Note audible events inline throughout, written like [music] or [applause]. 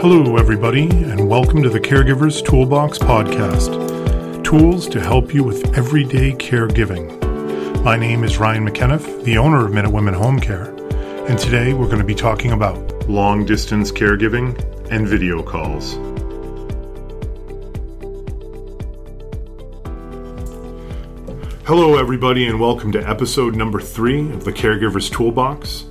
Hello, everybody, and welcome to the Caregivers Toolbox podcast tools to help you with everyday caregiving. My name is Ryan McKenniff, the owner of Minute Women Home Care, and today we're going to be talking about long distance caregiving and video calls. Hello, everybody, and welcome to episode number three of the Caregivers Toolbox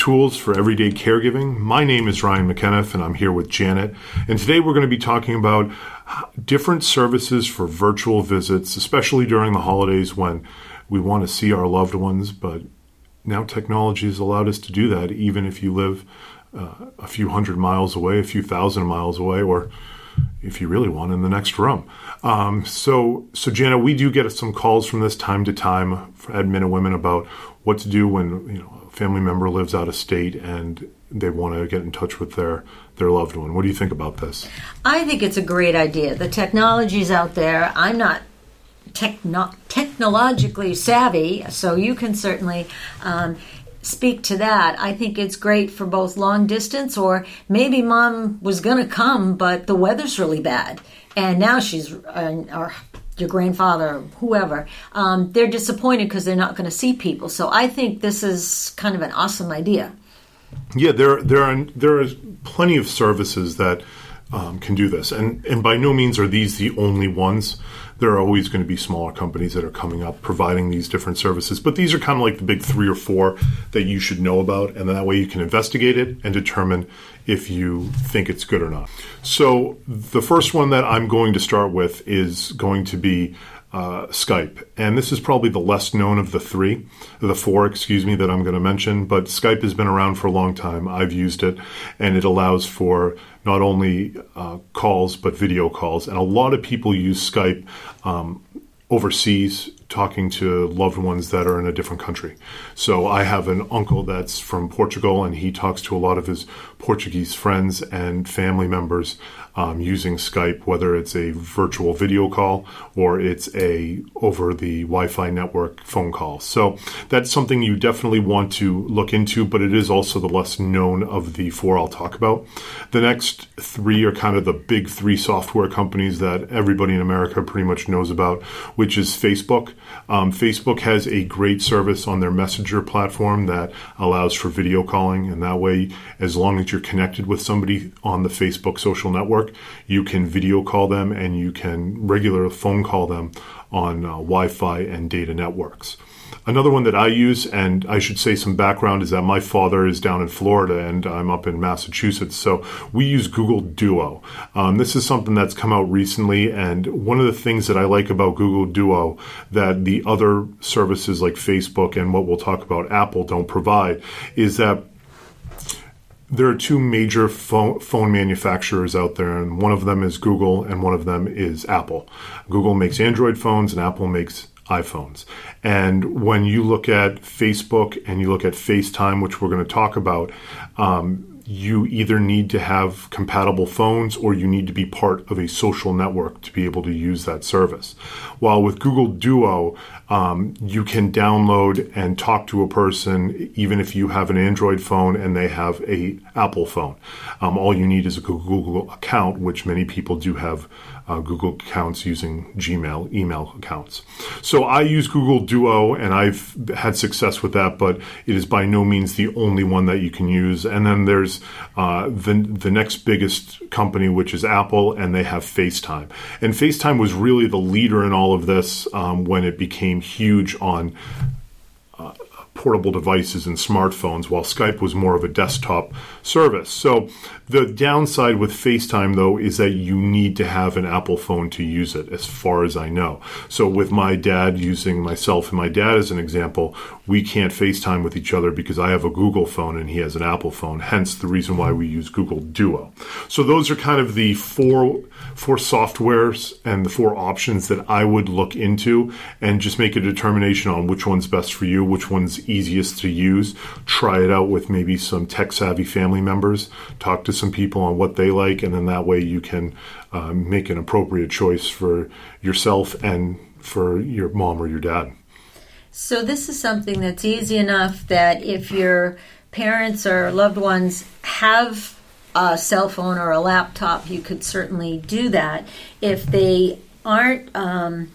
tools for everyday caregiving. My name is Ryan McKenniff, and I'm here with Janet. And today we're going to be talking about different services for virtual visits, especially during the holidays when we want to see our loved ones. But now technology has allowed us to do that, even if you live uh, a few hundred miles away, a few thousand miles away, or if you really want in the next room. Um, so, so Janet, we do get some calls from this time to time at Minute Women about what to do when you know family member lives out of state and they want to get in touch with their their loved one. What do you think about this? I think it's a great idea. The technology's out there. I'm not techno- technologically savvy, so you can certainly um, speak to that. I think it's great for both long distance or maybe mom was going to come, but the weather's really bad. And now she's, uh, or your grandfather, whoever, um, they're disappointed because they're not going to see people. So I think this is kind of an awesome idea. Yeah, there there are there are plenty of services that um, can do this, and and by no means are these the only ones. There are always going to be smaller companies that are coming up providing these different services, but these are kind of like the big three or four that you should know about, and that way you can investigate it and determine if you think it's good or not. So the first one that I'm going to start with is going to be uh, Skype. And this is probably the less known of the three, the four, excuse me, that I'm going to mention. But Skype has been around for a long time. I've used it, and it allows for not only uh, calls, but video calls. And a lot of people use Skype um, overseas talking to loved ones that are in a different country. So I have an uncle that's from Portugal, and he talks to a lot of his Portuguese friends and family members um, using Skype, whether it's a virtual video call or it's a over the Wi-Fi network phone call. So that's something you definitely want to look into, but it is also the less known of the four I'll talk about. The next three are kind of the big three software companies that everybody in America pretty much knows about, which is Facebook. Um, Facebook has a great service on their Messenger platform that allows for video calling, and that way, as long as you're connected with somebody on the Facebook social network you can video call them and you can regular phone call them on uh, Wi Fi and data networks. Another one that I use, and I should say some background, is that my father is down in Florida and I'm up in Massachusetts. So we use Google Duo. Um, this is something that's come out recently, and one of the things that I like about Google Duo that the other services like Facebook and what we'll talk about Apple don't provide is that there are two major phone, phone manufacturers out there, and one of them is Google, and one of them is Apple. Google makes Android phones, and Apple makes iPhones. And when you look at Facebook and you look at FaceTime, which we're going to talk about, um, you either need to have compatible phones or you need to be part of a social network to be able to use that service. While with Google Duo, um, you can download and talk to a person even if you have an Android phone and they have a Apple phone. Um, all you need is a Google account, which many people do have uh, Google accounts using Gmail email accounts. So I use Google Duo and I've had success with that, but it is by no means the only one that you can use. And then there's uh, the, the next biggest company, which is Apple, and they have FaceTime. And FaceTime was really the leader in all of this um, when it became huge on portable devices and smartphones, while Skype was more of a desktop service. So the downside with FaceTime, though, is that you need to have an Apple phone to use it, as far as I know. So with my dad using myself and my dad as an example, we can't FaceTime with each other because I have a Google phone and he has an Apple phone, hence the reason why we use Google Duo. So those are kind of the four four softwares and the four options that I would look into and just make a determination on which one's best for you, which one's easiest to use. Try it out with maybe some tech savvy family members. Talk to some people on what they like, and then that way you can uh, make an appropriate choice for yourself and for your mom or your dad. So, this is something that's easy enough that if your parents or loved ones have a cell phone or a laptop, you could certainly do that. If they aren't um,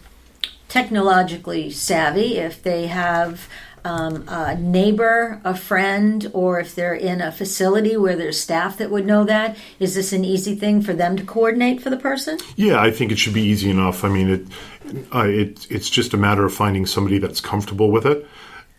technologically savvy, if they have um, a neighbor, a friend, or if they're in a facility where there's staff that would know that, is this an easy thing for them to coordinate for the person? Yeah, I think it should be easy enough. I mean, it, uh, it it's just a matter of finding somebody that's comfortable with it.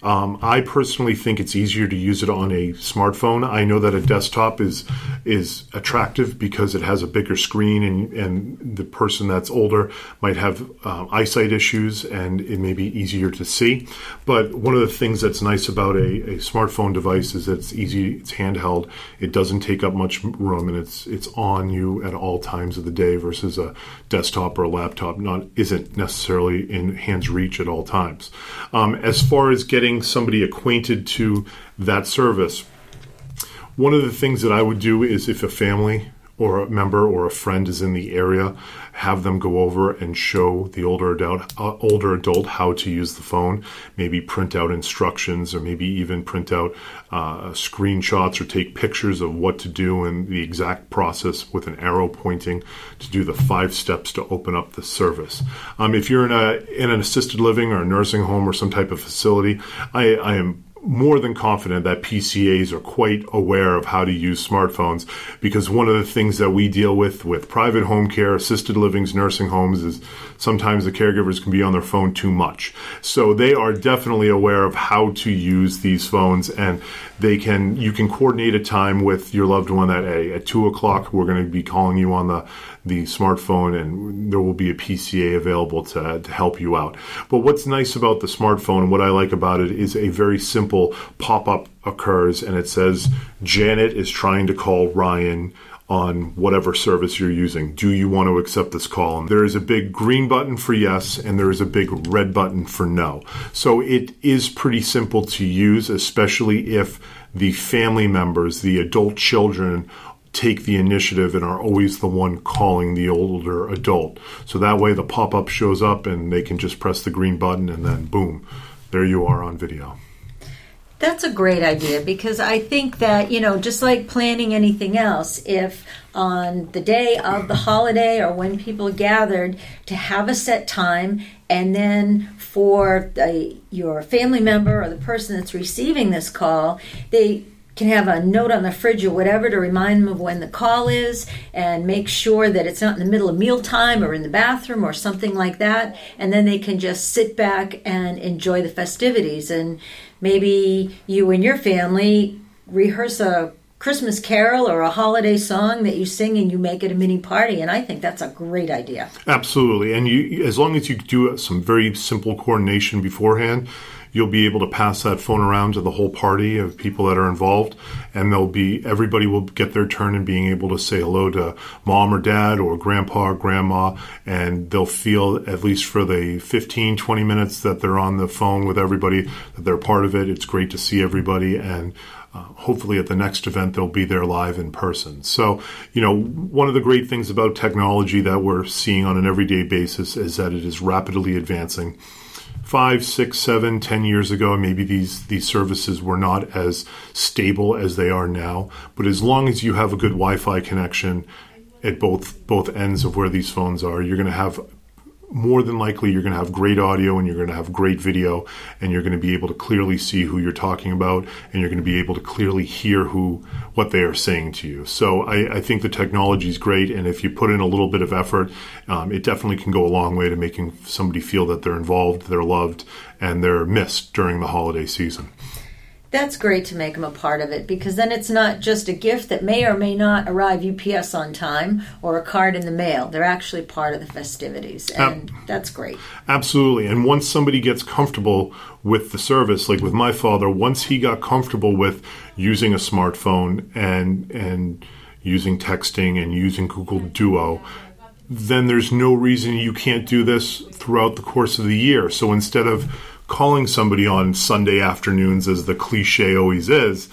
Um, I personally think it's easier to use it on a smartphone. I know that a desktop is is attractive because it has a bigger screen, and, and the person that's older might have uh, eyesight issues, and it may be easier to see. But one of the things that's nice about a, a smartphone device is that it's easy, it's handheld, it doesn't take up much room, and it's it's on you at all times of the day. Versus a desktop or a laptop, not isn't necessarily in hands reach at all times. Um, as far as getting somebody acquainted to that service, one of the things that I would do is if a family or a member or a friend is in the area, have them go over and show the older adult, uh, older adult how to use the phone. Maybe print out instructions, or maybe even print out uh, screenshots or take pictures of what to do and the exact process with an arrow pointing to do the five steps to open up the service. Um, if you're in a in an assisted living or a nursing home or some type of facility, I, I am more than confident that PCAs are quite aware of how to use smartphones because one of the things that we deal with with private home care, assisted livings, nursing homes is sometimes the caregivers can be on their phone too much. So they are definitely aware of how to use these phones and they can you can coordinate a time with your loved one that hey, at two o'clock we're going to be calling you on the the smartphone and there will be a PCA available to, to help you out. But what's nice about the smartphone and what I like about it is a very simple pop up occurs and it says Janet is trying to call Ryan on whatever service you're using. Do you want to accept this call? And there is a big green button for yes, and there is a big red button for no. So it is pretty simple to use, especially if the family members, the adult children, take the initiative and are always the one calling the older adult. So that way the pop up shows up and they can just press the green button and then boom, there you are on video. That's a great idea because I think that, you know, just like planning anything else, if on the day of the holiday or when people gathered to have a set time and then for the, your family member or the person that's receiving this call, they can have a note on the fridge or whatever to remind them of when the call is and make sure that it's not in the middle of mealtime or in the bathroom or something like that. And then they can just sit back and enjoy the festivities. And maybe you and your family rehearse a Christmas carol or a holiday song that you sing and you make it a mini party. And I think that's a great idea. Absolutely. And you, as long as you do some very simple coordination beforehand, you'll be able to pass that phone around to the whole party of people that are involved and they'll be everybody will get their turn in being able to say hello to mom or dad or grandpa or grandma and they'll feel at least for the 15 20 minutes that they're on the phone with everybody that they're part of it. It's great to see everybody and uh, hopefully at the next event they'll be there live in person. So you know one of the great things about technology that we're seeing on an everyday basis is that it is rapidly advancing five, six, seven, ten years ago, maybe these these services were not as stable as they are now. But as long as you have a good Wi-Fi connection at both both ends of where these phones are, you're going to have more than likely you're going to have great audio and you're going to have great video and you're going to be able to clearly see who you're talking about and you're going to be able to clearly hear who what they are saying to you. So i, I think the technology is great and if you put in a little bit of effort um, it definitely can go a long way to making somebody feel that they're involved they're loved and they're missed during the holiday season that's great to make them a part of it because then it's not just a gift that may or may not arrive UPS on time or a card in the mail. They're actually part of the festivities, and that's great. Absolutely. And once somebody gets comfortable with the service, like with my father, once he got comfortable with using a smartphone and and using texting and using Google Duo, then there's no reason you can't do this throughout the course of the year. So instead of calling somebody on Sunday afternoons, as the cliche always is,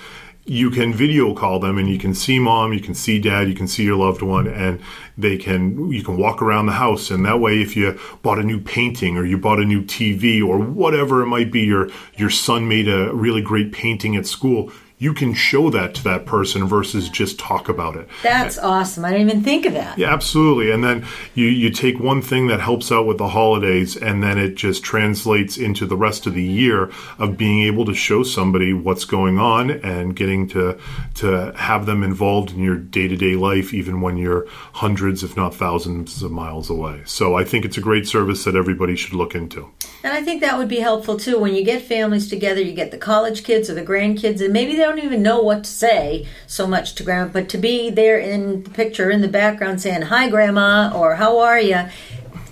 you can video call them and you can see mom, you can see dad, you can see your loved one, and they can you can walk around the house. And that way, if you bought a new painting or you bought a new TV or whatever it might be, your your son made a really great painting at school, you can show that to that person versus just talk about it. That's awesome. I didn't even think of that. Yeah, absolutely. And then you, you take one thing that helps out with the holidays and then it just translates into the rest of the year of being able to show somebody what's going on and getting to to have them involved in your day-to-day life even when you're hundreds if not thousands of miles away. So I think it's a great service that everybody should look into. And I think that would be helpful too. When you get families together, you get the college kids or the grandkids, and maybe they don't even know what to say so much to grandma, but to be there in the picture, in the background, saying, Hi, grandma, or How are you?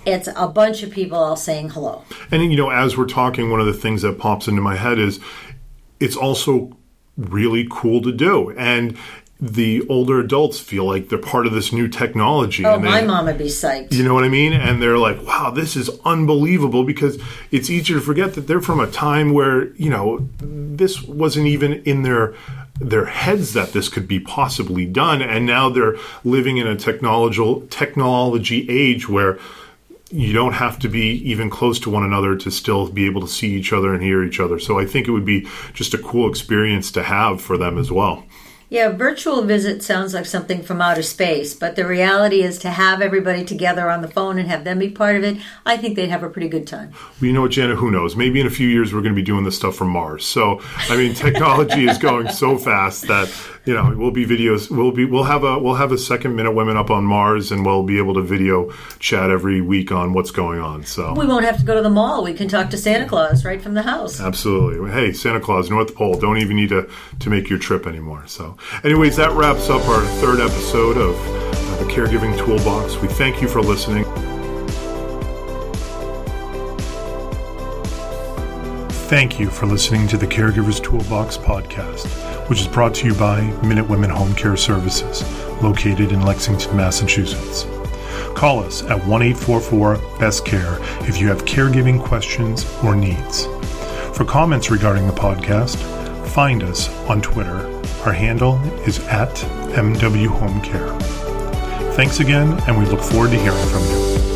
It's a bunch of people all saying hello. And, you know, as we're talking, one of the things that pops into my head is it's also really cool to do. And the older adults feel like they're part of this new technology. Oh, and they, my mom would be psyched. You know what I mean? And they're like, wow, this is unbelievable because it's easier to forget that they're from a time where, you know, this wasn't even in their their heads that this could be possibly done and now they're living in a technological technology age where you don't have to be even close to one another to still be able to see each other and hear each other. So I think it would be just a cool experience to have for them as well. Yeah, virtual visit sounds like something from outer space, but the reality is to have everybody together on the phone and have them be part of it, I think they'd have a pretty good time. Well, you know what, Janet, who knows? Maybe in a few years we're going to be doing this stuff from Mars. So, I mean, [laughs] technology is going so fast that you know we'll be videos we'll be we'll have a we'll have a second minute women up on mars and we'll be able to video chat every week on what's going on so. We won't have to go to the mall. We can talk to santa claus right from the house. Absolutely. Hey santa claus north pole. Don't even need to to make your trip anymore so. Anyways that wraps up our third episode of uh, the caregiving toolbox. We thank you for listening. Thank you for listening to the Caregivers Toolbox podcast, which is brought to you by Minute Women Home Care Services, located in Lexington, Massachusetts. Call us at 1 844 Best Care if you have caregiving questions or needs. For comments regarding the podcast, find us on Twitter. Our handle is at MW Home Care. Thanks again, and we look forward to hearing from you.